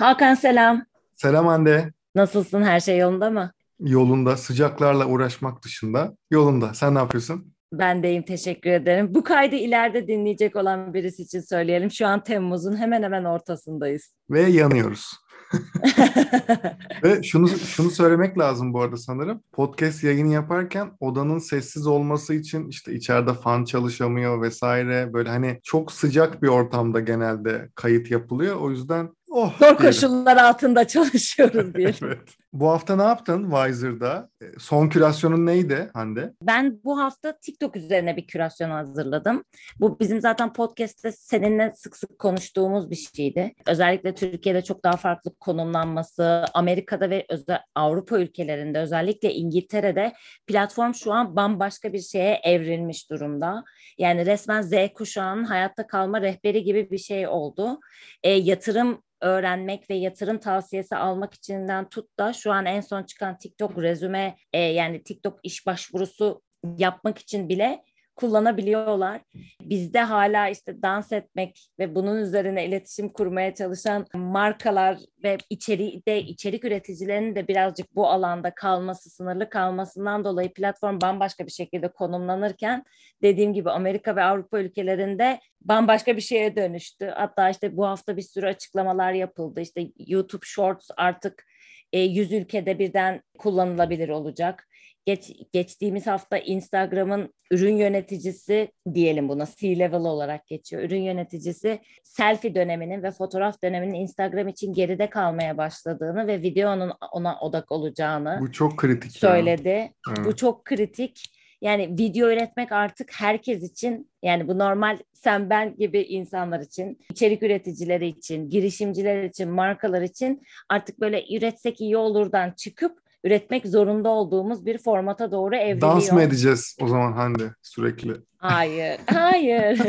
Hakan selam. Selam Hande. Nasılsın? Her şey yolunda mı? Yolunda, sıcaklarla uğraşmak dışında yolunda. Sen ne yapıyorsun? Ben deyim teşekkür ederim. Bu kaydı ileride dinleyecek olan birisi için söyleyelim. Şu an Temmuz'un hemen hemen ortasındayız. Ve yanıyoruz. Ve şunu şunu söylemek lazım bu arada sanırım. Podcast yayını yaparken odanın sessiz olması için işte içeride fan çalışamıyor vesaire. Böyle hani çok sıcak bir ortamda genelde kayıt yapılıyor. O yüzden Oh, Zor koşullar altında çalışıyoruz diye. evet. Bu hafta ne yaptın Wiser'da? E, son kürasyonun neydi Hande? Ben bu hafta TikTok üzerine bir kürasyon hazırladım. Bu bizim zaten podcast'te seninle sık sık konuştuğumuz bir şeydi. Özellikle Türkiye'de çok daha farklı konumlanması, Amerika'da ve özel, Avrupa ülkelerinde özellikle İngiltere'de platform şu an bambaşka bir şeye evrilmiş durumda. Yani resmen Z kuşağının hayatta kalma rehberi gibi bir şey oldu. E, yatırım öğrenmek ve yatırım tavsiyesi almak içinden tut da şu an en son çıkan TikTok rezüme e, yani TikTok iş başvurusu yapmak için bile kullanabiliyorlar. Bizde hala işte dans etmek ve bunun üzerine iletişim kurmaya çalışan markalar ve içeriğde içerik üreticilerinin de birazcık bu alanda kalması, sınırlı kalmasından dolayı platform bambaşka bir şekilde konumlanırken dediğim gibi Amerika ve Avrupa ülkelerinde bambaşka bir şeye dönüştü. Hatta işte bu hafta bir sürü açıklamalar yapıldı. İşte YouTube Shorts artık 100 e, ülkede birden kullanılabilir olacak. Geç, geçtiğimiz hafta Instagram'ın ürün yöneticisi diyelim buna C-level olarak geçiyor. Ürün yöneticisi selfie döneminin ve fotoğraf döneminin Instagram için geride kalmaya başladığını ve videonun ona odak olacağını Bu çok kritik söyledi. Ya. Bu çok kritik. Yani video üretmek artık herkes için yani bu normal sen ben gibi insanlar için, içerik üreticileri için, girişimciler için, markalar için artık böyle üretsek iyi olurdan çıkıp üretmek zorunda olduğumuz bir formata doğru evriliyor. Dans mı edeceğiz o zaman Hande sürekli? Hayır, hayır.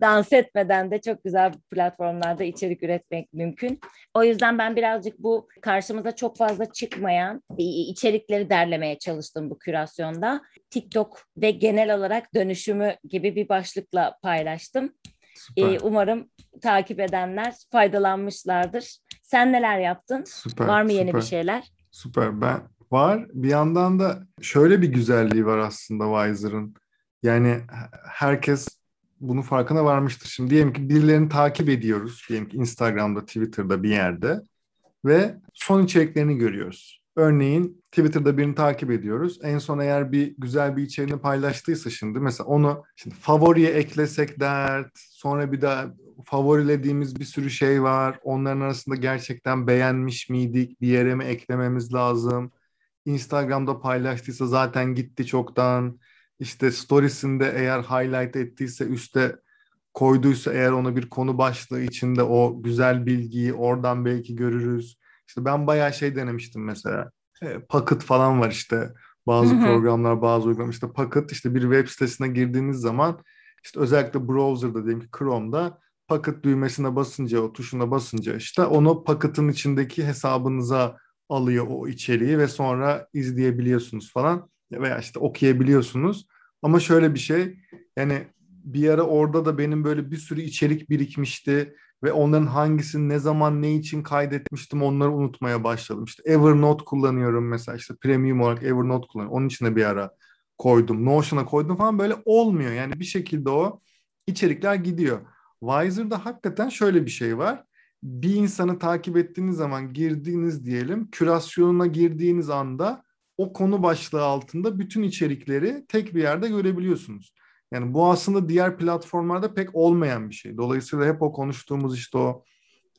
Dans etmeden de çok güzel platformlarda içerik üretmek mümkün. O yüzden ben birazcık bu karşımıza çok fazla çıkmayan içerikleri derlemeye çalıştım bu kürasyonda. TikTok ve genel olarak dönüşümü gibi bir başlıkla paylaştım. Süper. Umarım takip edenler faydalanmışlardır. Sen neler yaptın? Süper, Var mı yeni süper. bir şeyler? Süper. Ben var. Bir yandan da şöyle bir güzelliği var aslında Wiser'ın. Yani herkes bunun farkına varmıştır. Şimdi diyelim ki birilerini takip ediyoruz. Diyelim ki Instagram'da, Twitter'da bir yerde ve son içeriklerini görüyoruz. Örneğin Twitter'da birini takip ediyoruz. En son eğer bir güzel bir içeriğini paylaştıysa şimdi mesela onu şimdi favoriye eklesek dert. Sonra bir daha favorilediğimiz bir sürü şey var. Onların arasında gerçekten beğenmiş miydik? Bir yere mi eklememiz lazım? Instagram'da paylaştıysa zaten gitti çoktan. İşte storiesinde eğer highlight ettiyse üstte koyduysa eğer onu bir konu başlığı içinde o güzel bilgiyi oradan belki görürüz. İşte ben bayağı şey denemiştim mesela. E, Pocket falan var işte. Bazı programlar, bazı uygulamalar. İşte Pocket işte bir web sitesine girdiğiniz zaman işte özellikle browser'da diyelim ki Chrome'da Pocket düğmesine basınca, o tuşuna basınca işte onu Pocket'ın içindeki hesabınıza alıyor o içeriği ve sonra izleyebiliyorsunuz falan veya işte okuyabiliyorsunuz. Ama şöyle bir şey yani bir ara orada da benim böyle bir sürü içerik birikmişti ve onların hangisini ne zaman ne için kaydetmiştim onları unutmaya başladım. İşte Evernote kullanıyorum mesela işte premium olarak Evernote kullanıyorum. Onun için de bir ara koydum. Notion'a koydum falan böyle olmuyor. Yani bir şekilde o içerikler gidiyor. Wiser'da hakikaten şöyle bir şey var. Bir insanı takip ettiğiniz zaman girdiğiniz diyelim, kürasyonuna girdiğiniz anda o konu başlığı altında bütün içerikleri tek bir yerde görebiliyorsunuz. Yani bu aslında diğer platformlarda pek olmayan bir şey. Dolayısıyla hep o konuştuğumuz işte o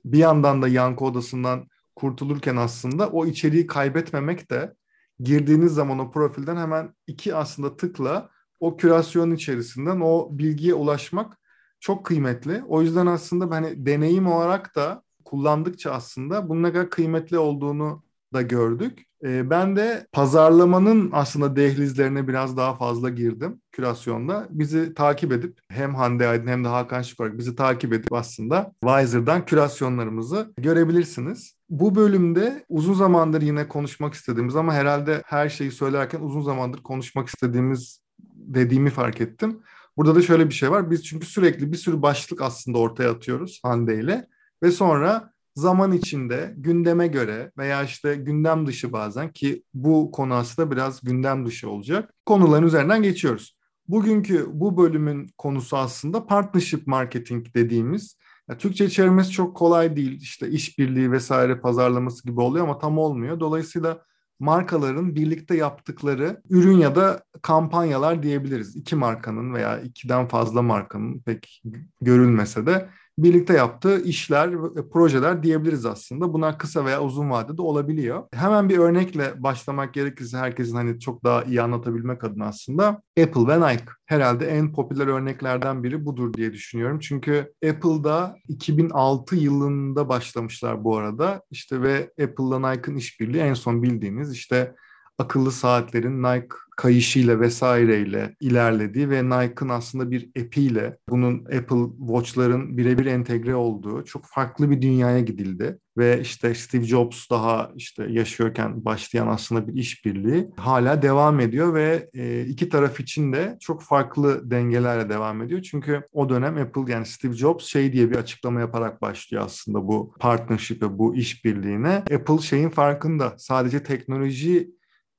bir yandan da yankı odasından kurtulurken aslında o içeriği kaybetmemek de girdiğiniz zaman o profilden hemen iki aslında tıkla o kürasyon içerisinden o bilgiye ulaşmak çok kıymetli. O yüzden aslında hani deneyim olarak da kullandıkça aslında bunun ne kadar kıymetli olduğunu da gördük. Ee, ben de pazarlamanın aslında dehlizlerine biraz daha fazla girdim kürasyonda. Bizi takip edip hem Hande Aydın hem de Hakan Şıkorak bizi takip edip aslında Wiser'dan kürasyonlarımızı görebilirsiniz. Bu bölümde uzun zamandır yine konuşmak istediğimiz ama herhalde her şeyi söylerken uzun zamandır konuşmak istediğimiz dediğimi fark ettim. Burada da şöyle bir şey var. Biz çünkü sürekli bir sürü başlık aslında ortaya atıyoruz Hande ile ve sonra zaman içinde gündeme göre veya işte gündem dışı bazen ki bu konu aslında biraz gündem dışı olacak konuların üzerinden geçiyoruz. Bugünkü bu bölümün konusu aslında partnership marketing dediğimiz ya Türkçe çevirmesi çok kolay değil. İşte işbirliği vesaire pazarlaması gibi oluyor ama tam olmuyor. Dolayısıyla markaların birlikte yaptıkları ürün ya da kampanyalar diyebiliriz. İki markanın veya ikiden fazla markanın pek görülmese de birlikte yaptığı işler ve projeler diyebiliriz aslında. Bunlar kısa veya uzun vadede olabiliyor. Hemen bir örnekle başlamak gerekirse herkesin hani çok daha iyi anlatabilmek adına aslında Apple ve Nike. Herhalde en popüler örneklerden biri budur diye düşünüyorum. Çünkü Apple'da 2006 yılında başlamışlar bu arada. İşte ve Apple'la Nike'ın işbirliği en son bildiğiniz işte akıllı saatlerin Nike kayışıyla vesaireyle ilerlediği ve Nike'ın aslında bir app'iyle bunun Apple Watch'ların birebir entegre olduğu çok farklı bir dünyaya gidildi. Ve işte Steve Jobs daha işte yaşıyorken başlayan aslında bir işbirliği hala devam ediyor ve e, iki taraf için de çok farklı dengelerle devam ediyor. Çünkü o dönem Apple yani Steve Jobs şey diye bir açıklama yaparak başlıyor aslında bu partnership'e, bu işbirliğine. Apple şeyin farkında sadece teknoloji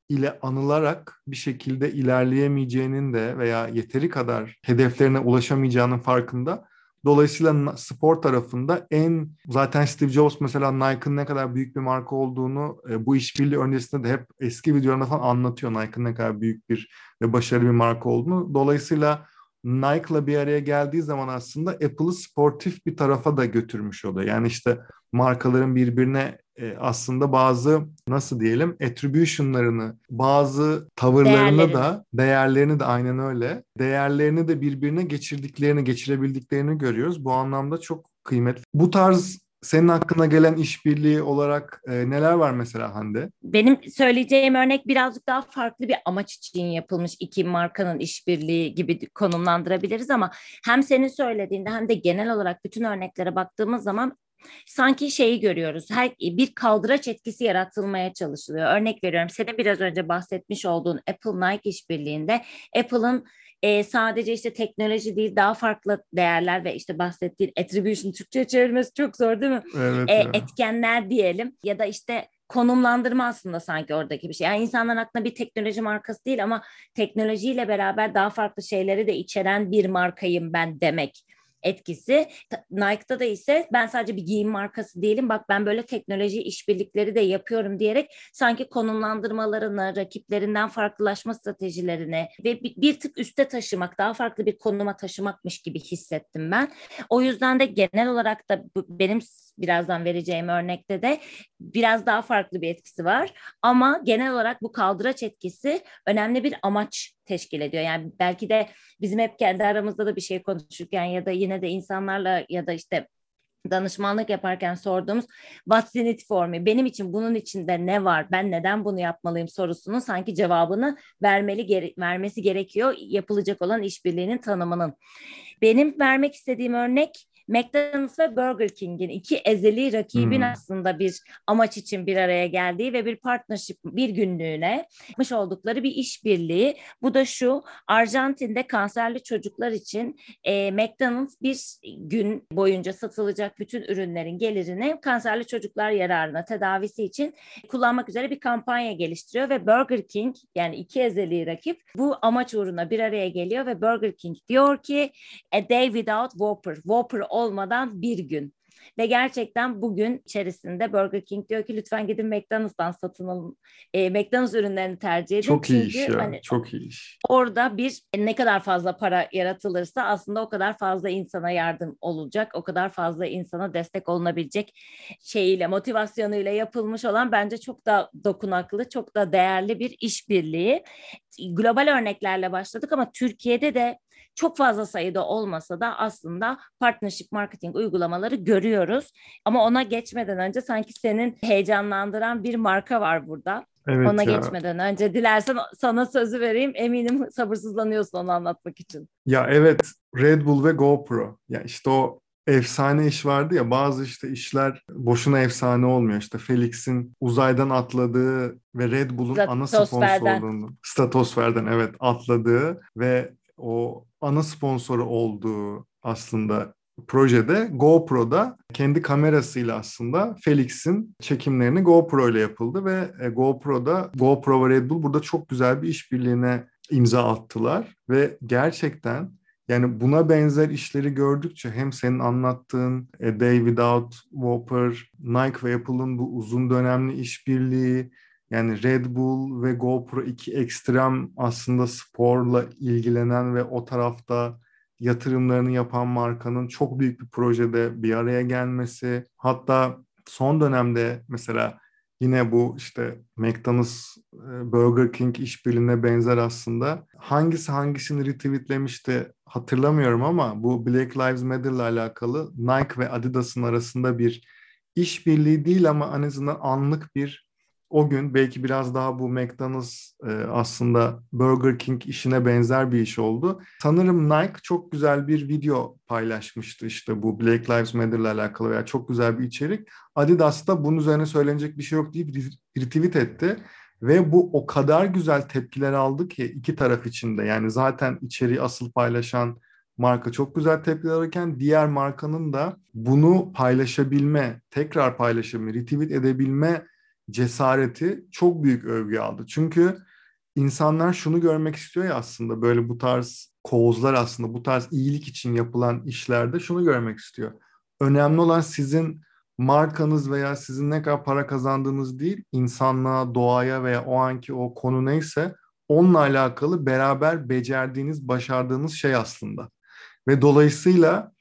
ile anılarak bir şekilde ilerleyemeyeceğinin de veya yeteri kadar hedeflerine ulaşamayacağının farkında. Dolayısıyla spor tarafında en zaten Steve Jobs mesela Nike'ın ne kadar büyük bir marka olduğunu e, bu işbirliği öncesinde de hep eski videolarında falan anlatıyor Nike'ın ne kadar büyük bir ve başarılı bir marka olduğunu. Dolayısıyla Nike'la bir araya geldiği zaman aslında Apple'ı sportif bir tarafa da götürmüş oluyor. Yani işte markaların birbirine e, aslında bazı nasıl diyelim attribution'larını, bazı tavırlarını Değerleri. da, değerlerini de aynen öyle, değerlerini de birbirine geçirdiklerini, geçirebildiklerini görüyoruz. Bu anlamda çok kıymetli. Bu tarz senin hakkına gelen işbirliği olarak e, neler var mesela Hande? Benim söyleyeceğim örnek birazcık daha farklı bir amaç için yapılmış iki markanın işbirliği gibi konumlandırabiliriz ama hem senin söylediğinde hem de genel olarak bütün örneklere baktığımız zaman sanki şeyi görüyoruz. Her bir kaldıraç etkisi yaratılmaya çalışılıyor. Örnek veriyorum. Senin biraz önce bahsetmiş olduğun Apple Nike işbirliğinde Apple'ın e, sadece işte teknoloji değil daha farklı değerler ve işte bahsettiğin attribution Türkçe çevirmesi çok zor değil mi? Evet, e, etkenler diyelim ya da işte konumlandırma aslında sanki oradaki bir şey. Yani insanların aklına bir teknoloji markası değil ama teknolojiyle beraber daha farklı şeyleri de içeren bir markayım ben demek etkisi. Nike'da da ise ben sadece bir giyim markası değilim. Bak ben böyle teknoloji işbirlikleri de yapıyorum diyerek sanki konumlandırmalarını, rakiplerinden farklılaşma stratejilerini ve bir, tık üste taşımak, daha farklı bir konuma taşımakmış gibi hissettim ben. O yüzden de genel olarak da benim birazdan vereceğim örnekte de biraz daha farklı bir etkisi var. Ama genel olarak bu kaldıraç etkisi önemli bir amaç teşkil ediyor. Yani belki de bizim hep kendi aramızda da bir şey konuşurken ya da yine de insanlarla ya da işte danışmanlık yaparken sorduğumuz what's in it for me? Benim için bunun içinde ne var? Ben neden bunu yapmalıyım sorusunun sanki cevabını vermeli gere vermesi gerekiyor yapılacak olan işbirliğinin tanımının. Benim vermek istediğim örnek McDonald's ve Burger King'in iki ezeli rakibin hmm. aslında bir amaç için bir araya geldiği ve bir partnership bir günlüğüne yapmış oldukları bir işbirliği. Bu da şu Arjantin'de kanserli çocuklar için e, McDonald's bir gün boyunca satılacak bütün ürünlerin gelirini kanserli çocuklar yararına tedavisi için kullanmak üzere bir kampanya geliştiriyor ve Burger King yani iki ezeli rakip bu amaç uğruna bir araya geliyor ve Burger King diyor ki a day without Whopper. Whopper olmadan bir gün. Ve gerçekten bugün içerisinde Burger King diyor ki lütfen gidin McDonald's'tan satın alın. E, McDonald's ürünlerini tercih edin. Çok iyi iş ya. Hani, çok iyi iş. Orada bir ne kadar fazla para yaratılırsa aslında o kadar fazla insana yardım olacak. O kadar fazla insana destek olunabilecek şeyiyle, motivasyonuyla yapılmış olan bence çok da dokunaklı, çok da değerli bir işbirliği. Global örneklerle başladık ama Türkiye'de de çok fazla sayıda olmasa da aslında partnership marketing uygulamaları görüyoruz. Ama ona geçmeden önce sanki senin heyecanlandıran bir marka var burada. Evet Ona ya. geçmeden önce dilersen sana sözü vereyim. Eminim sabırsızlanıyorsun onu anlatmak için. Ya evet Red Bull ve GoPro. Ya işte o efsane iş vardı ya bazı işte işler boşuna efsane olmuyor. İşte Felix'in uzaydan atladığı ve Red Bull'un ana sponsorluğunu Statosfer'den evet atladığı ve o ana sponsoru olduğu aslında projede GoPro'da kendi kamerasıyla aslında Felix'in çekimlerini GoPro ile yapıldı ve e, GoPro'da GoPro ve Red Bull burada çok güzel bir işbirliğine imza attılar ve gerçekten yani buna benzer işleri gördükçe hem senin anlattığın A Day Without Whopper, Nike ve Apple'ın bu uzun dönemli işbirliği, yani Red Bull ve GoPro iki ekstrem aslında sporla ilgilenen ve o tarafta yatırımlarını yapan markanın çok büyük bir projede bir araya gelmesi. Hatta son dönemde mesela yine bu işte McDonald's e, Burger King işbirliğine benzer aslında. Hangisi hangisini retweetlemişti hatırlamıyorum ama bu Black Lives Matter ile alakalı Nike ve Adidas'ın arasında bir işbirliği değil ama en azından anlık bir o gün belki biraz daha bu McDonald's e, aslında Burger King işine benzer bir iş oldu. Sanırım Nike çok güzel bir video paylaşmıştı işte bu Black Lives Matter ile alakalı veya çok güzel bir içerik. Adidas da bunun üzerine söylenecek bir şey yok deyip retweet etti. Ve bu o kadar güzel tepkiler aldı ki iki taraf içinde yani zaten içeriği asıl paylaşan marka çok güzel tepkiler alırken diğer markanın da bunu paylaşabilme, tekrar paylaşabilme, retweet edebilme cesareti çok büyük övgü aldı. Çünkü insanlar şunu görmek istiyor ya aslında böyle bu tarz kozlar aslında bu tarz iyilik için yapılan işlerde şunu görmek istiyor. Önemli olan sizin markanız veya sizin ne kadar para kazandığınız değil, insanlığa, doğaya veya o anki o konu neyse onunla alakalı beraber becerdiğiniz, başardığınız şey aslında. Ve dolayısıyla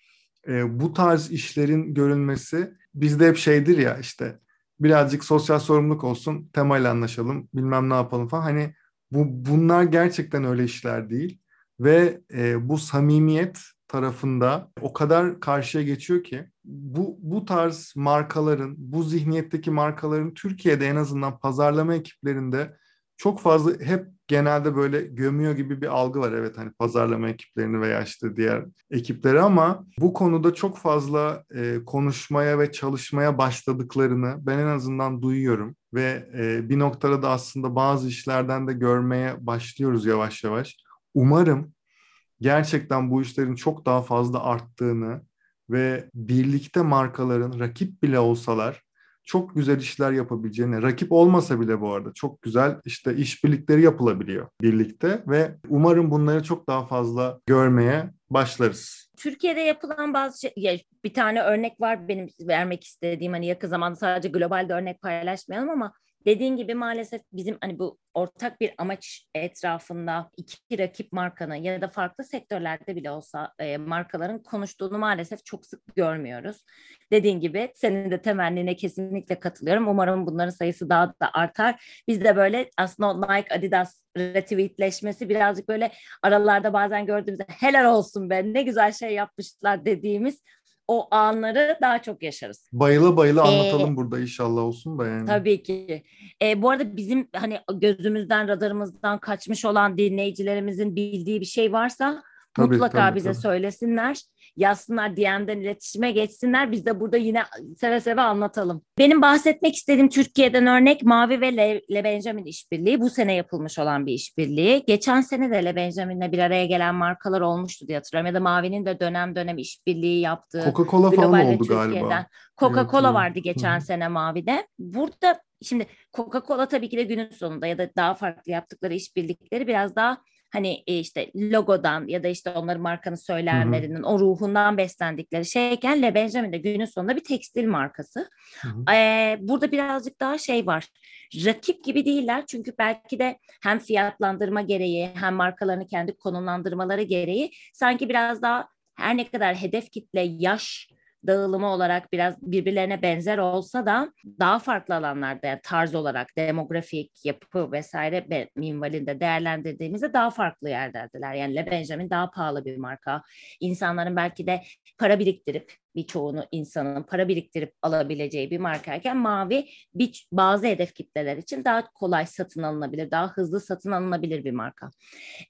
e, bu tarz işlerin görülmesi bizde hep şeydir ya işte birazcık sosyal sorumluluk olsun, temayla anlaşalım, bilmem ne yapalım falan. Hani bu bunlar gerçekten öyle işler değil ve e, bu samimiyet tarafında o kadar karşıya geçiyor ki bu bu tarz markaların, bu zihniyetteki markaların Türkiye'de en azından pazarlama ekiplerinde çok fazla hep genelde böyle gömüyor gibi bir algı var. Evet hani pazarlama ekiplerini veya işte diğer ekipleri ama bu konuda çok fazla e, konuşmaya ve çalışmaya başladıklarını ben en azından duyuyorum ve e, bir noktada da aslında bazı işlerden de görmeye başlıyoruz yavaş yavaş. Umarım gerçekten bu işlerin çok daha fazla arttığını ve birlikte markaların rakip bile olsalar çok güzel işler yapabileceğini, rakip olmasa bile bu arada çok güzel işte işbirlikleri yapılabiliyor birlikte ve umarım bunları çok daha fazla görmeye başlarız. Türkiye'de yapılan bazı şey, ya bir tane örnek var benim vermek istediğim hani yakın zamanda sadece globalde örnek paylaşmayalım ama dediğin gibi maalesef bizim hani bu ortak bir amaç etrafında iki rakip markanın ya da farklı sektörlerde bile olsa e, markaların konuştuğunu maalesef çok sık görmüyoruz. Dediğin gibi senin de temennine kesinlikle katılıyorum. Umarım bunların sayısı daha da artar. Biz de böyle aslında Nike, Adidas retweetleşmesi birazcık böyle aralarda bazen gördüğümüzde helal olsun be ne güzel şey yapmışlar dediğimiz o anları daha çok yaşarız. Bayıla bayıla ee, anlatalım burada inşallah olsun da yani. Tabii ki. Ee, bu arada bizim hani gözümüzden radarımızdan kaçmış olan dinleyicilerimizin bildiği bir şey varsa tabii, mutlaka tabii, bize tabii. söylesinler yazsınlar DM'den iletişime geçsinler. Biz de burada yine seve seve anlatalım. Benim bahsetmek istediğim Türkiye'den örnek Mavi ve Le, Le Benjamin işbirliği. Bu sene yapılmış olan bir işbirliği. Geçen sene de Le Benjamin'le bir araya gelen markalar olmuştu diye hatırlıyorum. Ya da Mavi'nin de dönem dönem işbirliği yaptığı. Coca-Cola falan oldu galiba. Coca-Cola vardı geçen sene Mavi'de. Burada şimdi Coca-Cola tabii ki de günün sonunda ya da daha farklı yaptıkları işbirlikleri biraz daha hani e, işte logodan ya da işte onların markanın söylemlerinin o ruhundan beslendikleri şeyken Le Benjamin de günün sonunda bir tekstil markası. Ee, burada birazcık daha şey var. Rakip gibi değiller çünkü belki de hem fiyatlandırma gereği hem markalarını kendi konumlandırmaları gereği sanki biraz daha her ne kadar hedef kitle yaş dağılımı olarak biraz birbirlerine benzer olsa da daha farklı alanlarda yani tarz olarak demografik yapı vesaire minvalinde değerlendirdiğimizde daha farklı yerlerdeler. Yani Le Benjamin daha pahalı bir marka. İnsanların belki de para biriktirip birçoğunu insanın para biriktirip alabileceği bir markayken mavi bir, bazı hedef kitleler için daha kolay satın alınabilir, daha hızlı satın alınabilir bir marka.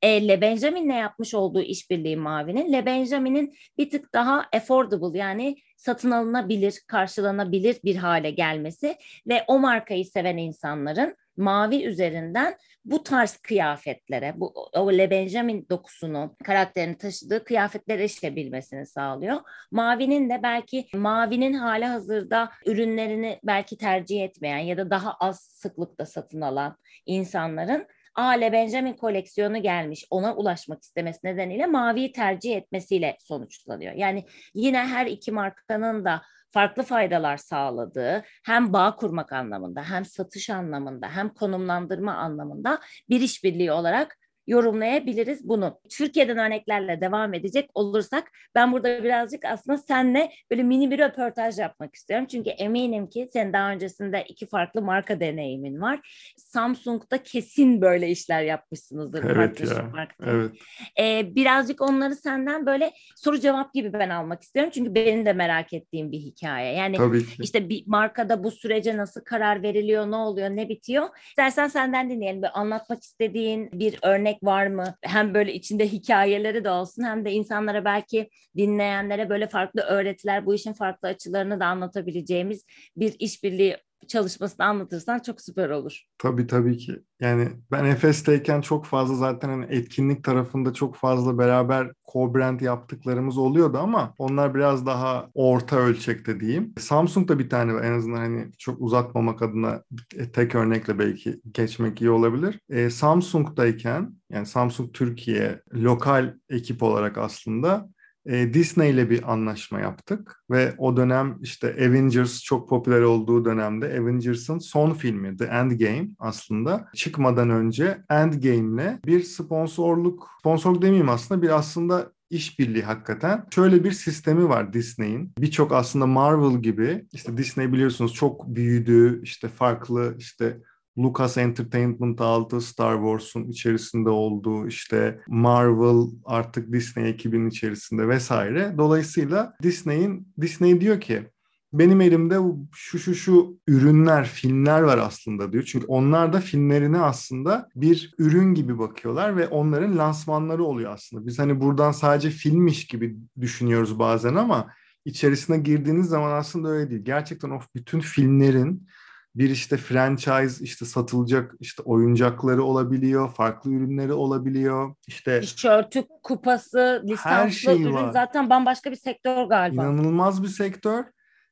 E, Le Benjamin'le yapmış olduğu işbirliği mavinin Le Benjamin'in bir tık daha affordable yani satın alınabilir, karşılanabilir bir hale gelmesi ve o markayı seven insanların mavi üzerinden bu tarz kıyafetlere, bu o Le Benjamin dokusunu, karakterini taşıdığı kıyafetlere erişebilmesini sağlıyor. Mavinin de belki mavinin hali hazırda ürünlerini belki tercih etmeyen ya da daha az sıklıkta satın alan insanların Ale Benjamin koleksiyonu gelmiş ona ulaşmak istemesi nedeniyle maviyi tercih etmesiyle sonuçlanıyor. Yani yine her iki markanın da farklı faydalar sağladığı hem bağ kurmak anlamında hem satış anlamında hem konumlandırma anlamında bir işbirliği olarak yorumlayabiliriz bunu. Türkiye'den örneklerle devam edecek olursak ben burada birazcık aslında senle böyle mini bir röportaj yapmak istiyorum. Çünkü eminim ki sen daha öncesinde iki farklı marka deneyimin var. Samsung'da kesin böyle işler yapmışsınızdır. Evet ya. Evet. Ee, birazcık onları senden böyle soru cevap gibi ben almak istiyorum. Çünkü benim de merak ettiğim bir hikaye. Yani işte bir markada bu sürece nasıl karar veriliyor, ne oluyor, ne bitiyor? İstersen senden dinleyelim. Böyle anlatmak istediğin bir örnek örnek var mı? Hem böyle içinde hikayeleri de olsun hem de insanlara belki dinleyenlere böyle farklı öğretiler, bu işin farklı açılarını da anlatabileceğimiz bir işbirliği çalışmasını anlatırsan çok süper olur. Tabii tabii ki. Yani ben Efes'teyken çok fazla zaten hani etkinlik tarafında çok fazla beraber co-brand yaptıklarımız oluyordu ama onlar biraz daha orta ölçekte diyeyim. Samsung'da bir tane en azından hani çok uzatmamak adına tek örnekle belki geçmek iyi olabilir. E, Samsung'dayken yani Samsung Türkiye lokal ekip olarak aslında e, Disney ile bir anlaşma yaptık ve o dönem işte Avengers çok popüler olduğu dönemde Avengers'ın son filmi The Endgame aslında çıkmadan önce Endgame'le bir sponsorluk, sponsorluk demeyeyim aslında bir aslında işbirliği hakikaten. Şöyle bir sistemi var Disney'in. Birçok aslında Marvel gibi işte Disney biliyorsunuz çok büyüdü, işte farklı işte Lucas Entertainment aldı Star Wars'un içerisinde olduğu işte Marvel artık Disney ekibinin içerisinde vesaire. Dolayısıyla Disney'in Disney diyor ki benim elimde şu şu şu ürünler, filmler var aslında diyor. Çünkü onlar da filmlerine aslında bir ürün gibi bakıyorlar ve onların lansmanları oluyor aslında. Biz hani buradan sadece filmmiş gibi düşünüyoruz bazen ama içerisine girdiğiniz zaman aslında öyle değil. Gerçekten o bütün filmlerin bir işte franchise işte satılacak işte oyuncakları olabiliyor, farklı ürünleri olabiliyor. İşte tişörtü, kupası, lisanslı ürün var. zaten bambaşka bir sektör galiba. İnanılmaz bir sektör.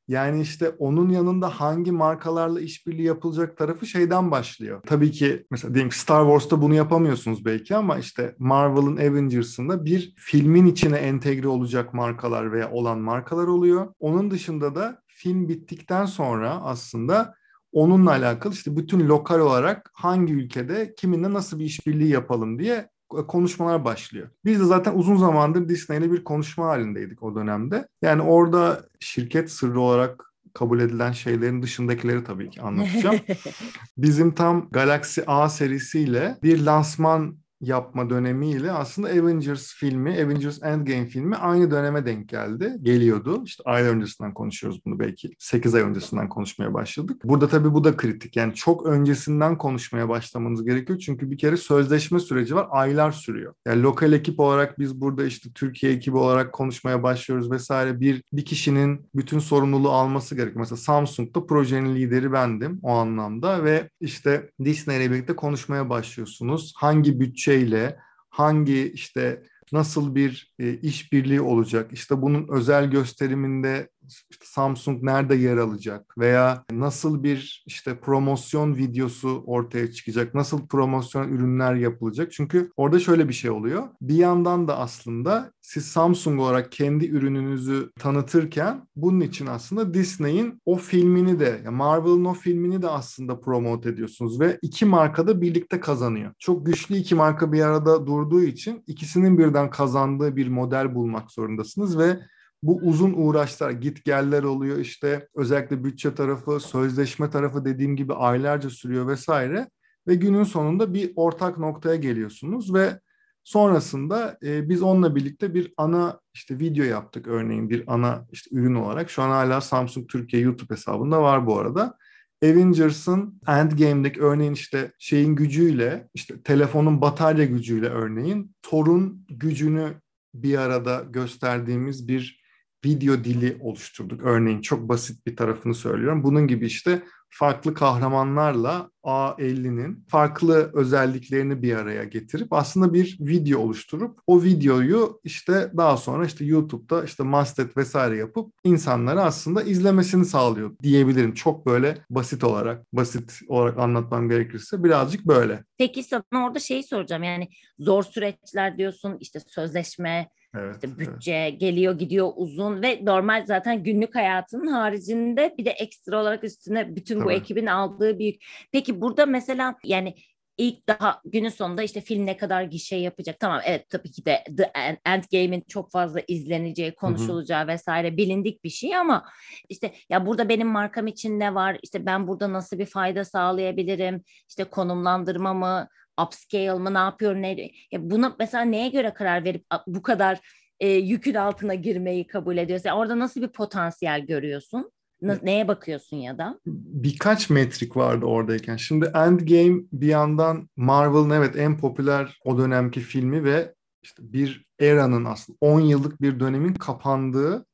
Yani işte onun yanında hangi markalarla işbirliği yapılacak tarafı şeyden başlıyor. Tabii ki mesela diyelim Star Wars'ta bunu yapamıyorsunuz belki ama işte Marvel'ın Avengers'ında bir filmin içine entegre olacak markalar veya olan markalar oluyor. Onun dışında da film bittikten sonra aslında onunla alakalı işte bütün lokal olarak hangi ülkede kiminle nasıl bir işbirliği yapalım diye konuşmalar başlıyor. Biz de zaten uzun zamandır Disney ile bir konuşma halindeydik o dönemde. Yani orada şirket sırrı olarak kabul edilen şeylerin dışındakileri tabii ki anlatacağım. Bizim tam Galaxy A serisiyle bir lansman yapma dönemiyle aslında Avengers filmi, Avengers Endgame filmi aynı döneme denk geldi. Geliyordu. İşte ay öncesinden konuşuyoruz bunu belki. 8 ay öncesinden konuşmaya başladık. Burada tabii bu da kritik. Yani çok öncesinden konuşmaya başlamanız gerekiyor. Çünkü bir kere sözleşme süreci var. Aylar sürüyor. Yani lokal ekip olarak biz burada işte Türkiye ekibi olarak konuşmaya başlıyoruz vesaire. Bir, bir kişinin bütün sorumluluğu alması gerekiyor. Mesela Samsung'da projenin lideri bendim o anlamda ve işte Disney ile birlikte konuşmaya başlıyorsunuz. Hangi bütçe şeyle hangi işte nasıl bir e, işbirliği olacak? İşte bunun özel gösteriminde işte Samsung nerede yer alacak veya nasıl bir işte promosyon videosu ortaya çıkacak? Nasıl promosyon ürünler yapılacak? Çünkü orada şöyle bir şey oluyor. Bir yandan da aslında siz Samsung olarak kendi ürününüzü tanıtırken bunun için aslında Disney'in o filmini de Marvel'ın o filmini de aslında promote ediyorsunuz ve iki marka da birlikte kazanıyor. Çok güçlü iki marka bir arada durduğu için ikisinin birden kazandığı bir model bulmak zorundasınız ve bu uzun uğraşlar, git geller oluyor işte özellikle bütçe tarafı, sözleşme tarafı dediğim gibi aylarca sürüyor vesaire ve günün sonunda bir ortak noktaya geliyorsunuz ve sonrasında e, biz onunla birlikte bir ana işte video yaptık örneğin bir ana işte ürün olarak. Şu an hala Samsung Türkiye YouTube hesabında var bu arada. Avengers'ın Endgame'deki örneğin işte şeyin gücüyle işte telefonun batarya gücüyle örneğin Thor'un gücünü bir arada gösterdiğimiz bir video dili oluşturduk. Örneğin çok basit bir tarafını söylüyorum. Bunun gibi işte farklı kahramanlarla A50'nin farklı özelliklerini bir araya getirip aslında bir video oluşturup o videoyu işte daha sonra işte YouTube'da işte mastet vesaire yapıp insanlara aslında izlemesini sağlıyor diyebilirim. Çok böyle basit olarak, basit olarak anlatmam gerekirse birazcık böyle. Peki sana orada şeyi soracağım yani zor süreçler diyorsun işte sözleşme, Evet, işte bütçe evet. geliyor gidiyor uzun ve normal zaten günlük hayatının haricinde bir de ekstra olarak üstüne bütün bu Tabii. ekibin aldığı büyük. Peki burada mesela yani ilk daha günün sonunda işte film ne kadar gişe yapacak. Tamam evet tabii ki de The End- Endgame'in çok fazla izleneceği, konuşulacağı vesaire bilindik bir şey ama işte ya burada benim markam için ne var? İşte ben burada nasıl bir fayda sağlayabilirim? İşte konumlandırma mı? Upscale mı ne yapıyor ne ya buna mesela neye göre karar verip bu kadar e, yükün altına girmeyi kabul ediyorsun? Yani orada nasıl bir potansiyel görüyorsun? Na- neye bakıyorsun ya da? birkaç metrik vardı oradayken. Şimdi Endgame bir yandan Marvel'ın evet en popüler o dönemki filmi ve işte bir eranın aslında 10 yıllık bir dönemin kapandığı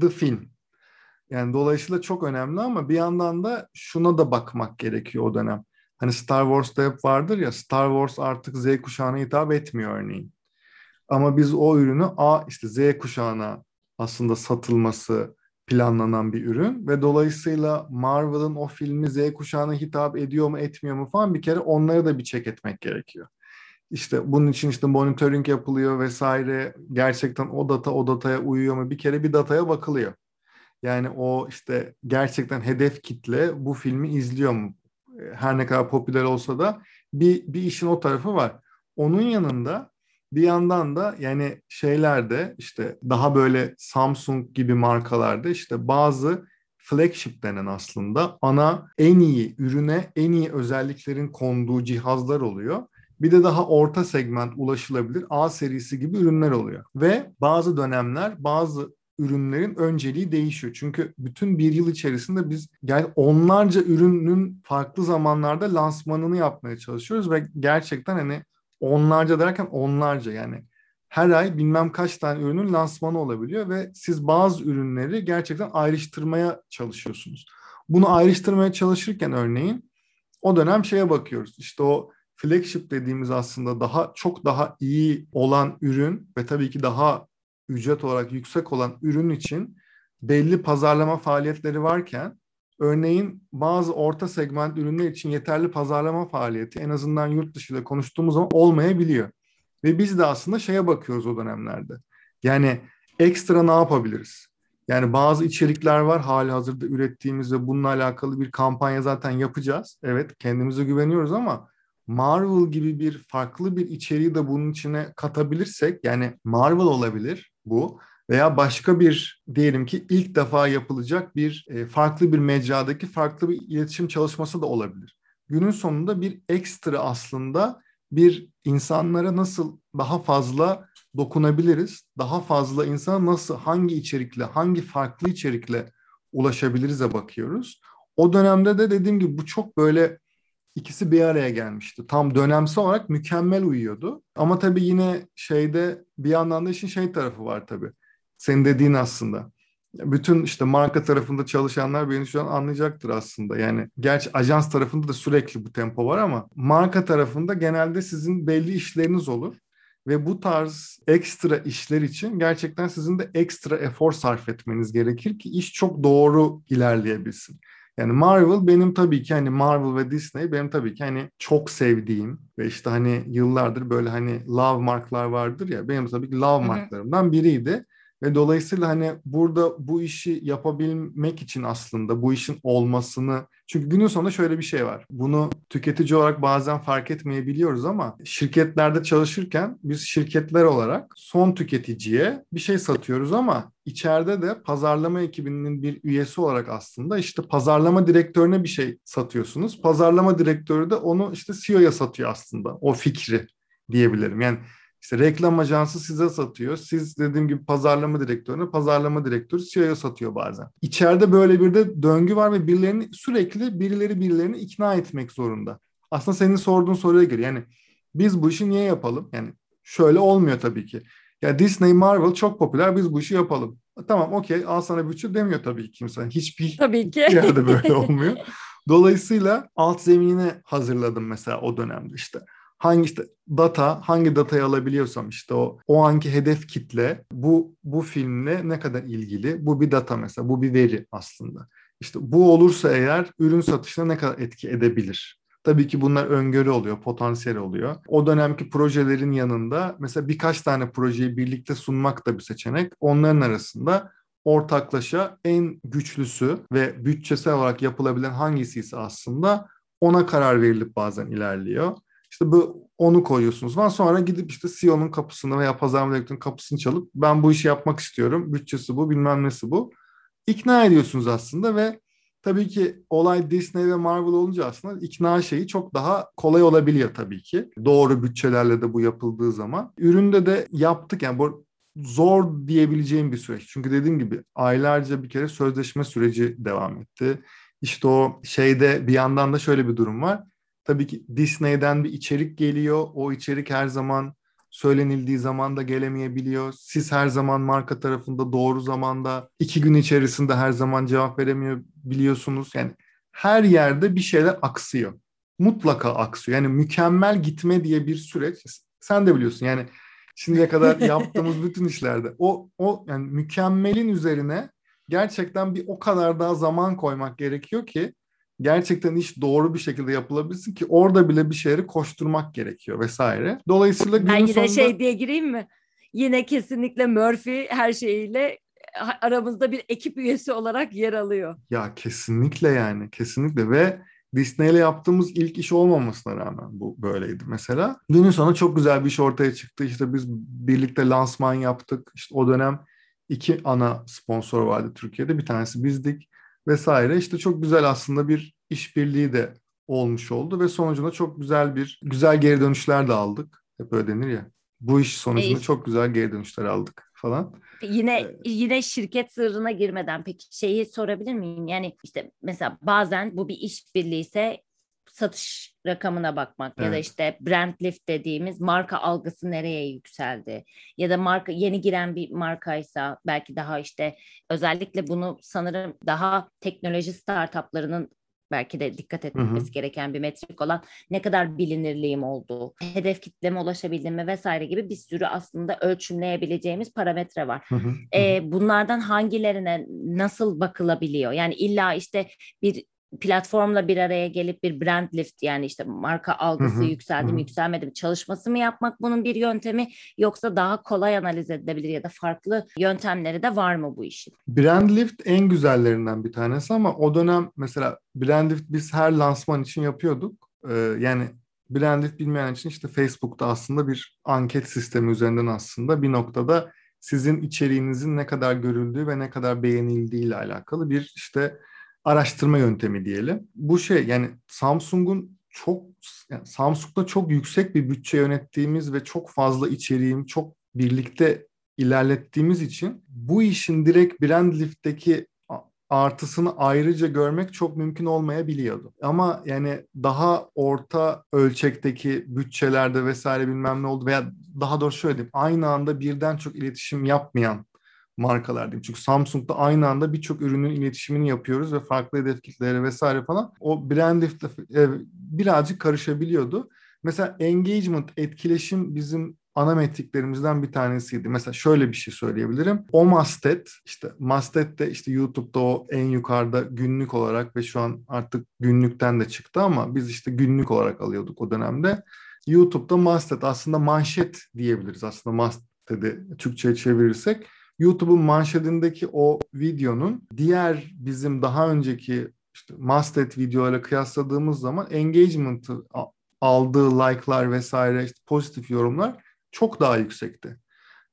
The Film. Yani dolayısıyla çok önemli ama bir yandan da şuna da bakmak gerekiyor o dönem. Hani Star Wars'ta hep vardır ya Star Wars artık Z kuşağına hitap etmiyor örneğin. Ama biz o ürünü A işte Z kuşağına aslında satılması planlanan bir ürün ve dolayısıyla Marvel'ın o filmi Z kuşağına hitap ediyor mu etmiyor mu falan bir kere onları da bir check etmek gerekiyor. İşte bunun için işte monitoring yapılıyor vesaire. Gerçekten o data o dataya uyuyor mu? Bir kere bir dataya bakılıyor. Yani o işte gerçekten hedef kitle bu filmi izliyor mu? Her ne kadar popüler olsa da bir, bir işin o tarafı var. Onun yanında bir yandan da yani şeylerde işte daha böyle Samsung gibi markalarda işte bazı flagship denen aslında ana en iyi ürüne en iyi özelliklerin konduğu cihazlar oluyor. Bir de daha orta segment ulaşılabilir A serisi gibi ürünler oluyor. Ve bazı dönemler bazı ürünlerin önceliği değişiyor. Çünkü bütün bir yıl içerisinde biz yani onlarca ürünün farklı zamanlarda lansmanını yapmaya çalışıyoruz ve gerçekten hani onlarca derken onlarca yani her ay bilmem kaç tane ürünün lansmanı olabiliyor ve siz bazı ürünleri gerçekten ayrıştırmaya çalışıyorsunuz. Bunu ayrıştırmaya çalışırken örneğin o dönem şeye bakıyoruz. İşte o flagship dediğimiz aslında daha çok daha iyi olan ürün ve tabii ki daha ücret olarak yüksek olan ürün için belli pazarlama faaliyetleri varken örneğin bazı orta segment ürünler için yeterli pazarlama faaliyeti en azından yurt dışıyla konuştuğumuz zaman olmayabiliyor. Ve biz de aslında şeye bakıyoruz o dönemlerde. Yani ekstra ne yapabiliriz? Yani bazı içerikler var hali hazırda ürettiğimiz ve bununla alakalı bir kampanya zaten yapacağız. Evet kendimize güveniyoruz ama Marvel gibi bir farklı bir içeriği de bunun içine katabilirsek yani Marvel olabilir bu veya başka bir diyelim ki ilk defa yapılacak bir e, farklı bir mecradaki farklı bir iletişim çalışması da olabilir. Günün sonunda bir ekstra aslında bir insanlara nasıl daha fazla dokunabiliriz? Daha fazla insana nasıl hangi içerikle, hangi farklı içerikle ulaşabiliriz'e bakıyoruz. O dönemde de dediğim gibi bu çok böyle ikisi bir araya gelmişti. Tam dönemsel olarak mükemmel uyuyordu. Ama tabii yine şeyde bir yandan da işin şey tarafı var tabii. Senin dediğin aslında. Bütün işte marka tarafında çalışanlar beni şu an anlayacaktır aslında. Yani gerçi ajans tarafında da sürekli bu tempo var ama marka tarafında genelde sizin belli işleriniz olur. Ve bu tarz ekstra işler için gerçekten sizin de ekstra efor sarf etmeniz gerekir ki iş çok doğru ilerleyebilsin. Yani Marvel benim tabii ki hani Marvel ve Disney benim tabii ki hani çok sevdiğim ve işte hani yıllardır böyle hani love marklar vardır ya benim tabii ki love marklarımdan biriydi. Ve dolayısıyla hani burada bu işi yapabilmek için aslında bu işin olmasını çünkü günün sonunda şöyle bir şey var. Bunu tüketici olarak bazen fark etmeyebiliyoruz ama şirketlerde çalışırken biz şirketler olarak son tüketiciye bir şey satıyoruz ama içeride de pazarlama ekibinin bir üyesi olarak aslında işte pazarlama direktörüne bir şey satıyorsunuz. Pazarlama direktörü de onu işte CEO'ya satıyor aslında o fikri diyebilirim. Yani işte reklam ajansı size satıyor. Siz dediğim gibi pazarlama direktörüne, pazarlama direktörü CEO'ya satıyor bazen. İçeride böyle bir de döngü var ve birilerini sürekli birileri birilerini ikna etmek zorunda. Aslında senin sorduğun soruya göre yani biz bu işi niye yapalım? Yani şöyle olmuyor tabii ki. Ya Disney, Marvel çok popüler biz bu işi yapalım. Tamam okey al sana bütçe demiyor tabii ki kimse. Hiçbir tabii ki. yerde böyle olmuyor. Dolayısıyla alt zeminini hazırladım mesela o dönemde işte. Hangi işte data, hangi datayı alabiliyorsam işte o o anki hedef kitle bu bu filmle ne kadar ilgili? Bu bir data mesela, bu bir veri aslında. İşte bu olursa eğer ürün satışına ne kadar etki edebilir? Tabii ki bunlar öngörü oluyor, potansiyel oluyor. O dönemki projelerin yanında mesela birkaç tane projeyi birlikte sunmak da bir seçenek. Onların arasında ortaklaşa en güçlüsü ve bütçesel olarak yapılabilen hangisi ise aslında ona karar verilip bazen ilerliyor. İşte bu onu koyuyorsunuz falan. Sonra gidip işte CEO'nun kapısını veya pazar müdürlüğünün kapısını çalıp ben bu işi yapmak istiyorum. Bütçesi bu, bilmem nesi bu. İkna ediyorsunuz aslında ve tabii ki olay Disney ve Marvel olunca aslında ikna şeyi çok daha kolay olabiliyor tabii ki. Doğru bütçelerle de bu yapıldığı zaman. Üründe de yaptık yani bu zor diyebileceğim bir süreç. Çünkü dediğim gibi aylarca bir kere sözleşme süreci devam etti. İşte o şeyde bir yandan da şöyle bir durum var. Tabii ki Disney'den bir içerik geliyor. O içerik her zaman söylenildiği zaman da gelemeyebiliyor. Siz her zaman marka tarafında doğru zamanda iki gün içerisinde her zaman cevap veremiyor biliyorsunuz. Yani her yerde bir şeyler aksıyor. Mutlaka aksıyor. Yani mükemmel gitme diye bir süreç. Sen de biliyorsun yani şimdiye kadar yaptığımız bütün işlerde o o yani mükemmelin üzerine gerçekten bir o kadar daha zaman koymak gerekiyor ki gerçekten iş doğru bir şekilde yapılabilsin ki orada bile bir şeyleri koşturmak gerekiyor vesaire. Dolayısıyla günün yine sonunda... şey diye gireyim mi? Yine kesinlikle Murphy her şeyiyle aramızda bir ekip üyesi olarak yer alıyor. Ya kesinlikle yani kesinlikle ve Disney ile yaptığımız ilk iş olmamasına rağmen bu böyleydi mesela. Günün sonu çok güzel bir iş ortaya çıktı. İşte biz birlikte lansman yaptık. İşte o dönem iki ana sponsor vardı Türkiye'de. Bir tanesi bizdik vesaire. İşte çok güzel aslında bir işbirliği de olmuş oldu ve sonucunda çok güzel bir güzel geri dönüşler de aldık. Hep öyle denir ya. Bu iş sonucunda e, çok güzel geri dönüşler aldık falan. Yine ee, yine şirket sırrına girmeden peki şeyi sorabilir miyim? Yani işte mesela bazen bu bir işbirliği ise satış rakamına bakmak evet. ya da işte brand lift dediğimiz marka algısı nereye yükseldi ya da marka yeni giren bir markaysa belki daha işte özellikle bunu sanırım daha teknoloji startuplarının belki de dikkat etmesi gereken bir metrik olan ne kadar bilinirliğim olduğu, hedef kitleme ulaşabildim mi vesaire gibi bir sürü aslında ölçümleyebileceğimiz parametre var. Hı hı. Ee, bunlardan hangilerine nasıl bakılabiliyor? Yani illa işte bir platformla bir araya gelip bir brand lift yani işte marka algısı hı hı, yükseldi mi yükselmedi mi çalışması mı yapmak bunun bir yöntemi yoksa daha kolay analiz edilebilir ya da farklı yöntemleri de var mı bu işin? Brand lift en güzellerinden bir tanesi ama o dönem mesela brand lift biz her lansman için yapıyorduk. Ee, yani brand lift bilmeyen için işte Facebook'ta aslında bir anket sistemi üzerinden aslında bir noktada sizin içeriğinizin ne kadar görüldüğü ve ne kadar beğenildiği ile alakalı bir işte araştırma yöntemi diyelim. Bu şey yani Samsung'un çok yani Samsung'da çok yüksek bir bütçe yönettiğimiz ve çok fazla içeriğim çok birlikte ilerlettiğimiz için bu işin direkt brand lift'teki artısını ayrıca görmek çok mümkün olmayabiliyordu. Ama yani daha orta ölçekteki bütçelerde vesaire bilmem ne oldu veya daha doğrusu şöyle diyeyim aynı anda birden çok iletişim yapmayan markalar diyeyim. Çünkü Samsung'da aynı anda birçok ürünün iletişimini yapıyoruz ve farklı hedef kitleleri vesaire falan. O brand e, birazcık karışabiliyordu. Mesela engagement, etkileşim bizim ana metriklerimizden bir tanesiydi. Mesela şöyle bir şey söyleyebilirim. O mastet, işte mastet de işte YouTube'da o en yukarıda günlük olarak ve şu an artık günlükten de çıktı ama biz işte günlük olarak alıyorduk o dönemde. YouTube'da mastet aslında manşet diyebiliriz aslında masteti Türkçe'ye çevirirsek. YouTube'un manşetindeki o videonun diğer bizim daha önceki işte masthead videolarla kıyasladığımız zaman engagement'ı aldığı like'lar vesaire işte pozitif yorumlar çok daha yüksekti.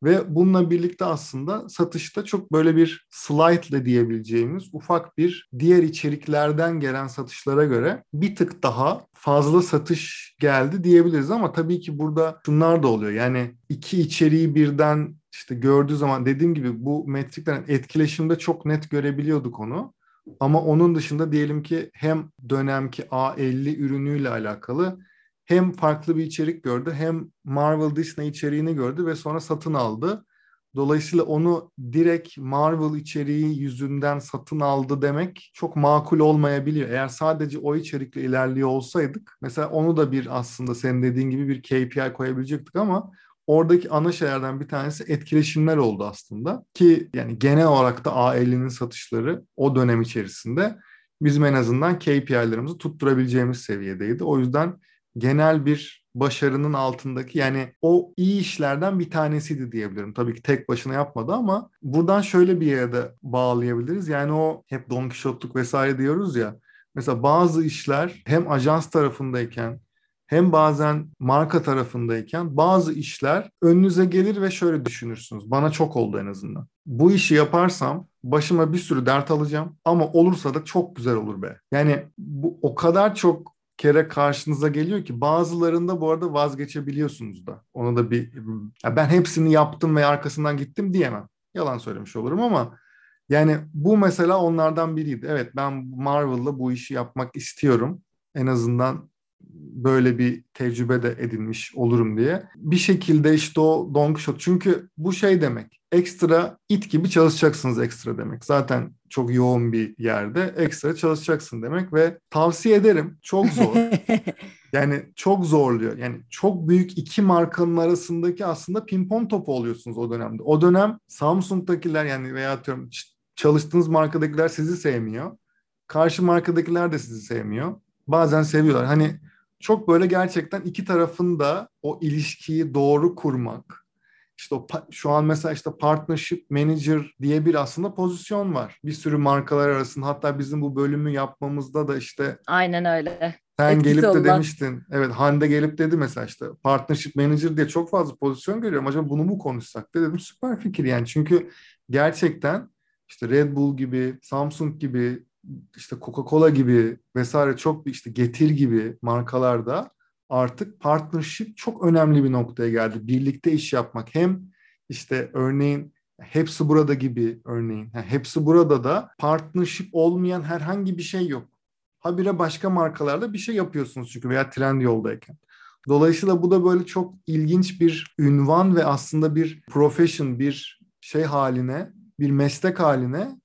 Ve bununla birlikte aslında satışta çok böyle bir slide diyebileceğimiz ufak bir diğer içeriklerden gelen satışlara göre bir tık daha fazla satış geldi diyebiliriz ama tabii ki burada şunlar da oluyor. Yani iki içeriği birden işte gördüğü zaman dediğim gibi bu metriklerin etkileşimde çok net görebiliyorduk onu. Ama onun dışında diyelim ki hem dönemki A50 ürünüyle alakalı hem farklı bir içerik gördü hem Marvel Disney içeriğini gördü ve sonra satın aldı. Dolayısıyla onu direkt Marvel içeriği yüzünden satın aldı demek çok makul olmayabiliyor. Eğer sadece o içerikle ilerliyor olsaydık mesela onu da bir aslında senin dediğin gibi bir KPI koyabilecektik ama oradaki ana şeylerden bir tanesi etkileşimler oldu aslında. Ki yani genel olarak da A50'nin satışları o dönem içerisinde bizim en azından KPI'lerimizi tutturabileceğimiz seviyedeydi. O yüzden genel bir başarının altındaki yani o iyi işlerden bir tanesiydi diyebilirim. Tabii ki tek başına yapmadı ama buradan şöyle bir yere de bağlayabiliriz. Yani o hep Don Quixote'luk vesaire diyoruz ya. Mesela bazı işler hem ajans tarafındayken hem bazen marka tarafındayken bazı işler önünüze gelir ve şöyle düşünürsünüz. Bana çok oldu en azından. Bu işi yaparsam başıma bir sürü dert alacağım ama olursa da çok güzel olur be. Yani bu o kadar çok kere karşınıza geliyor ki bazılarında bu arada vazgeçebiliyorsunuz da. Onu da bir ben hepsini yaptım ve arkasından gittim diyemem. Yalan söylemiş olurum ama yani bu mesela onlardan biriydi. Evet ben Marvel'la bu işi yapmak istiyorum. En azından böyle bir tecrübe de edinmiş olurum diye. Bir şekilde işte o Don Quixote çünkü bu şey demek ekstra it gibi çalışacaksınız ekstra demek. Zaten çok yoğun bir yerde ekstra çalışacaksın demek ve tavsiye ederim. Çok zor. yani çok zorluyor. Yani çok büyük iki markanın arasındaki aslında pimpon topu oluyorsunuz o dönemde. O dönem Samsung'dakiler yani veya atıyorum çalıştığınız markadakiler sizi sevmiyor. Karşı markadakiler de sizi sevmiyor. Bazen seviyorlar. Hani çok böyle gerçekten iki tarafın da o ilişkiyi doğru kurmak. İşte o şu an mesela işte partnership manager diye bir aslında pozisyon var. Bir sürü markalar arasında hatta bizim bu bölümü yapmamızda da işte Aynen öyle. Sen Etkisi gelip de olan. demiştin. Evet Hande gelip dedi mesela işte partnership manager diye çok fazla pozisyon görüyorum. Acaba bunu mu konuşsak da dedim süper fikir yani. Çünkü gerçekten işte Red Bull gibi, Samsung gibi işte Coca-Cola gibi vesaire çok işte Getir gibi markalarda artık partnership çok önemli bir noktaya geldi. Birlikte iş yapmak hem işte örneğin hepsi burada gibi örneğin yani hepsi burada da partnership olmayan herhangi bir şey yok. Habire başka markalarda bir şey yapıyorsunuz çünkü veya trend yoldayken. Dolayısıyla bu da böyle çok ilginç bir ünvan ve aslında bir profession, bir şey haline, bir meslek haline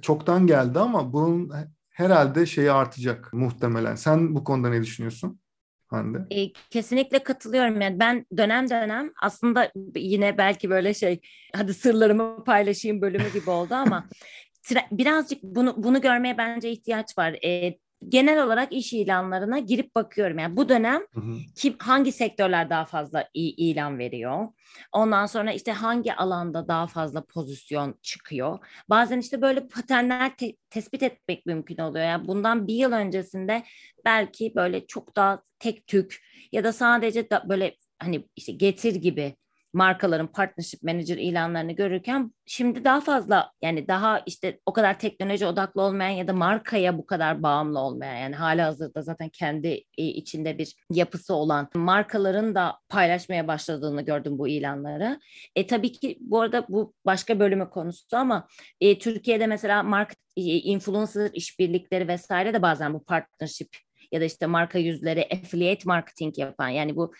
çoktan geldi ama bunun herhalde şeyi artacak muhtemelen. Sen bu konuda ne düşünüyorsun? Hande? E, kesinlikle katılıyorum. Yani ben dönem dönem aslında yine belki böyle şey hadi sırlarımı paylaşayım bölümü gibi oldu ama birazcık bunu bunu görmeye bence ihtiyaç var. E, genel olarak iş ilanlarına girip bakıyorum. Yani bu dönem hı hı. kim hangi sektörler daha fazla ilan veriyor? Ondan sonra işte hangi alanda daha fazla pozisyon çıkıyor? Bazen işte böyle paternler te- tespit etmek mümkün oluyor. Yani bundan bir yıl öncesinde belki böyle çok daha tek tük ya da sadece da böyle hani işte getir gibi markaların partnership manager ilanlarını görürken şimdi daha fazla yani daha işte o kadar teknoloji odaklı olmayan ya da markaya bu kadar bağımlı olmayan yani hala hazırda zaten kendi e, içinde bir yapısı olan markaların da paylaşmaya başladığını gördüm bu ilanları. E tabii ki bu arada bu başka bölümü konusu ama e, Türkiye'de mesela market influencer işbirlikleri vesaire de bazen bu partnership ya da işte marka yüzleri affiliate marketing yapan yani bu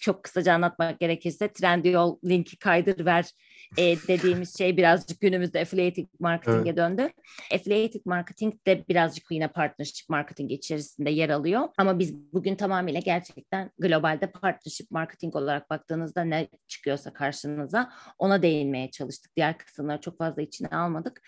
çok kısaca anlatmak gerekirse Trendyol linki kaydır ver e, dediğimiz şey birazcık günümüzde affiliate marketing'e evet. döndü. Affiliate marketing de birazcık yine partnership marketing içerisinde yer alıyor. Ama biz bugün tamamıyla gerçekten globalde partnership marketing olarak baktığınızda ne çıkıyorsa karşınıza ona değinmeye çalıştık. Diğer kısımları çok fazla içine almadık.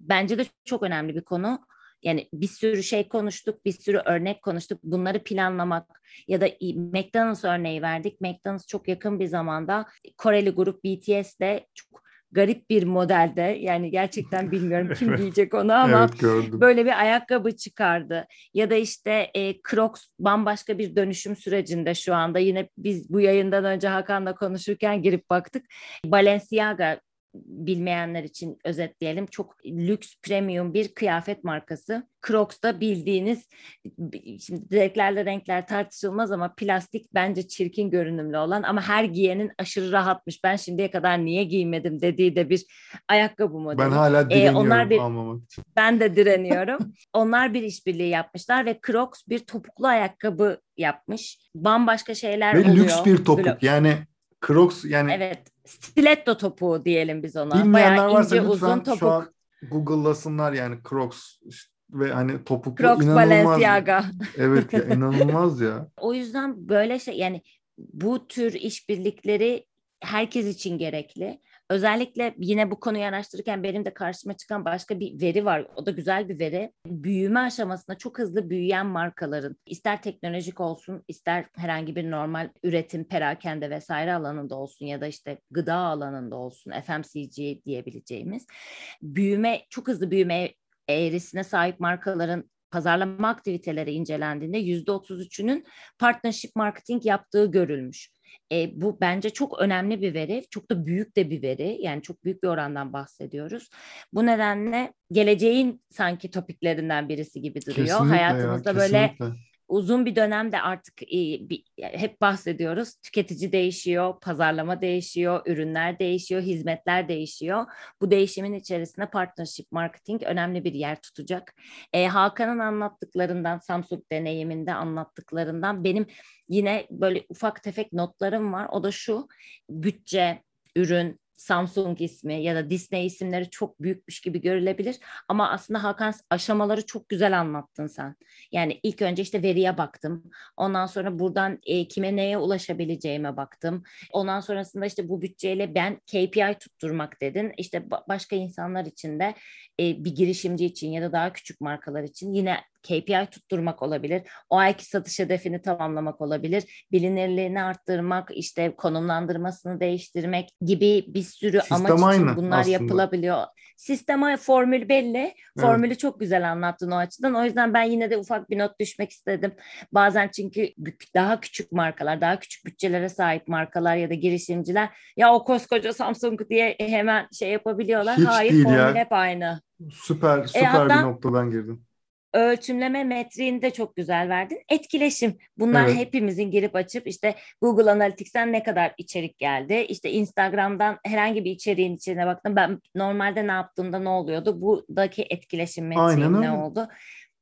Bence de çok önemli bir konu yani bir sürü şey konuştuk, bir sürü örnek konuştuk. Bunları planlamak ya da McDonald's örneği verdik. McDonald's çok yakın bir zamanda Koreli grup BTS de çok garip bir modelde yani gerçekten bilmiyorum kim diyecek onu ama evet, böyle bir ayakkabı çıkardı. Ya da işte e, Crocs bambaşka bir dönüşüm sürecinde şu anda yine biz bu yayından önce Hakan'la konuşurken girip baktık. Balenciaga bilmeyenler için özetleyelim. Çok lüks premium bir kıyafet markası. Crocs da bildiğiniz şimdi zevklerle renkler tartışılmaz ama plastik bence çirkin görünümlü olan ama her giyenin aşırı rahatmış. Ben şimdiye kadar niye giymedim dediği de bir ayakkabı modeli. Ben hala ee, direniyorum ee, onlar bir, almamak için. Ben de direniyorum. onlar bir işbirliği yapmışlar ve Crocs bir topuklu ayakkabı yapmış. Bambaşka şeyler ve oluyor. lüks bir topuk. Yani Crocs yani Evet. Stiletto topuğu diyelim biz ona. bilmeyenler Bayağı varsa ince lütfen uzun topuk. şu an Google'lasınlar yani Crocs işte ve hani topuklu Crocs inanılmaz. Balenciaga. Evet ya inanılmaz ya. O yüzden böyle şey yani bu tür işbirlikleri herkes için gerekli. Özellikle yine bu konuyu araştırırken benim de karşıma çıkan başka bir veri var. O da güzel bir veri. Büyüme aşamasında çok hızlı büyüyen markaların ister teknolojik olsun ister herhangi bir normal üretim, perakende vesaire alanında olsun ya da işte gıda alanında olsun FMCG diyebileceğimiz büyüme çok hızlı büyüme eğrisine sahip markaların pazarlama aktiviteleri incelendiğinde %33'ünün partnership marketing yaptığı görülmüş. E, bu bence çok önemli bir veri, çok da büyük de bir veri. Yani çok büyük bir orandan bahsediyoruz. Bu nedenle geleceğin sanki topiklerinden birisi gibi duruyor. Kesinlikle Hayatımızda ya, böyle kesinlikle. Uzun bir dönemde artık e, hep bahsediyoruz. Tüketici değişiyor, pazarlama değişiyor, ürünler değişiyor, hizmetler değişiyor. Bu değişimin içerisinde partnership marketing önemli bir yer tutacak. E, Hakan'ın anlattıklarından, Samsung deneyiminde anlattıklarından benim yine böyle ufak tefek notlarım var. O da şu, bütçe, ürün, Samsung ismi ya da Disney isimleri çok büyükmüş gibi görülebilir ama aslında Hakan aşamaları çok güzel anlattın sen. Yani ilk önce işte veriye baktım. Ondan sonra buradan e, kime neye ulaşabileceğime baktım. Ondan sonrasında işte bu bütçeyle ben KPI tutturmak dedin. İşte ba- başka insanlar için de e, bir girişimci için ya da daha küçük markalar için yine KPI tutturmak olabilir. O ayki satış hedefini tamamlamak olabilir. Bilinirliğini arttırmak, işte konumlandırmasını değiştirmek gibi bir sürü Sistem amaç için aynı bunlar aslında. yapılabiliyor. Sistema formül belli. Formülü çok güzel anlattın o açıdan. O yüzden ben yine de ufak bir not düşmek istedim. Bazen çünkü daha küçük markalar, daha küçük bütçelere sahip markalar ya da girişimciler ya o koskoca Samsung diye hemen şey yapabiliyorlar. Hiç Hayır değil formül ya. hep aynı. Süper süper E, hatta- bir noktadan girdin. Ölçümleme metriğini de çok güzel verdin. Etkileşim. Bunlar Evet. hepimizin girip açıp işte Google Analytics'ten ne kadar içerik geldi? İşte Instagram'dan herhangi bir içeriğin içine baktım. Ben normalde ne yaptığımda ne oluyordu? Buradaki etkileşim metriğim ne oldu?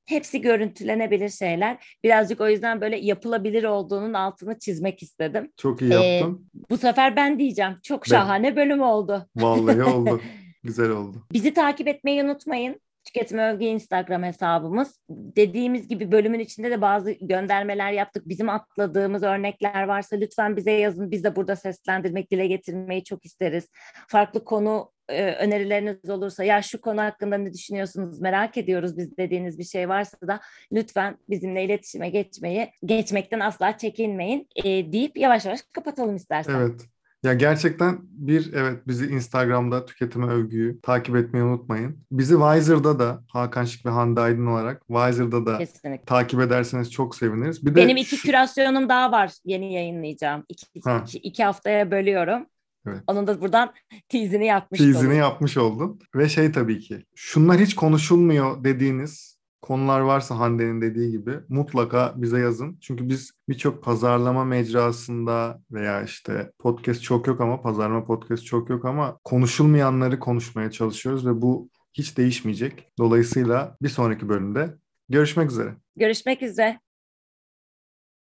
Hepsi görüntülenebilir şeyler. Birazcık o yüzden böyle yapılabilir olduğunun altını çizmek istedim. Çok iyi Ee, yaptın. Bu sefer ben diyeceğim. Çok Ben- şahane bölüm oldu. Vallahi oldu. Güzel oldu. Bizi takip etmeyi unutmayın. Tüketim Övgü Instagram hesabımız. Dediğimiz gibi bölümün içinde de bazı göndermeler yaptık. Bizim atladığımız örnekler varsa lütfen bize yazın. Biz de burada seslendirmek, dile getirmeyi çok isteriz. Farklı konu e, önerileriniz olursa ya şu konu hakkında ne düşünüyorsunuz merak ediyoruz biz dediğiniz bir şey varsa da lütfen bizimle iletişime geçmeyi geçmekten asla çekinmeyin e, deyip yavaş yavaş kapatalım istersen. Evet. Ya gerçekten bir evet bizi Instagram'da tüketime övgüyü takip etmeyi unutmayın. Bizi Wiser'da da Hakan Şık ve Hande Aydın olarak Wiser'da da Kesinlikle. takip ederseniz çok seviniriz. Bir de Benim iki şu- kürasyonum daha var yeni yayınlayacağım. İki, Ha. iki, iki haftaya bölüyorum. Evet. Onun da buradan teasini yapmış teasini olayım. yapmış oldun. Ve şey tabii ki şunlar hiç konuşulmuyor dediğiniz konular varsa Hande'nin dediği gibi mutlaka bize yazın. Çünkü biz birçok pazarlama mecrasında veya işte podcast çok yok ama pazarlama podcast çok yok ama konuşulmayanları konuşmaya çalışıyoruz ve bu hiç değişmeyecek. Dolayısıyla bir sonraki bölümde görüşmek üzere. Görüşmek üzere.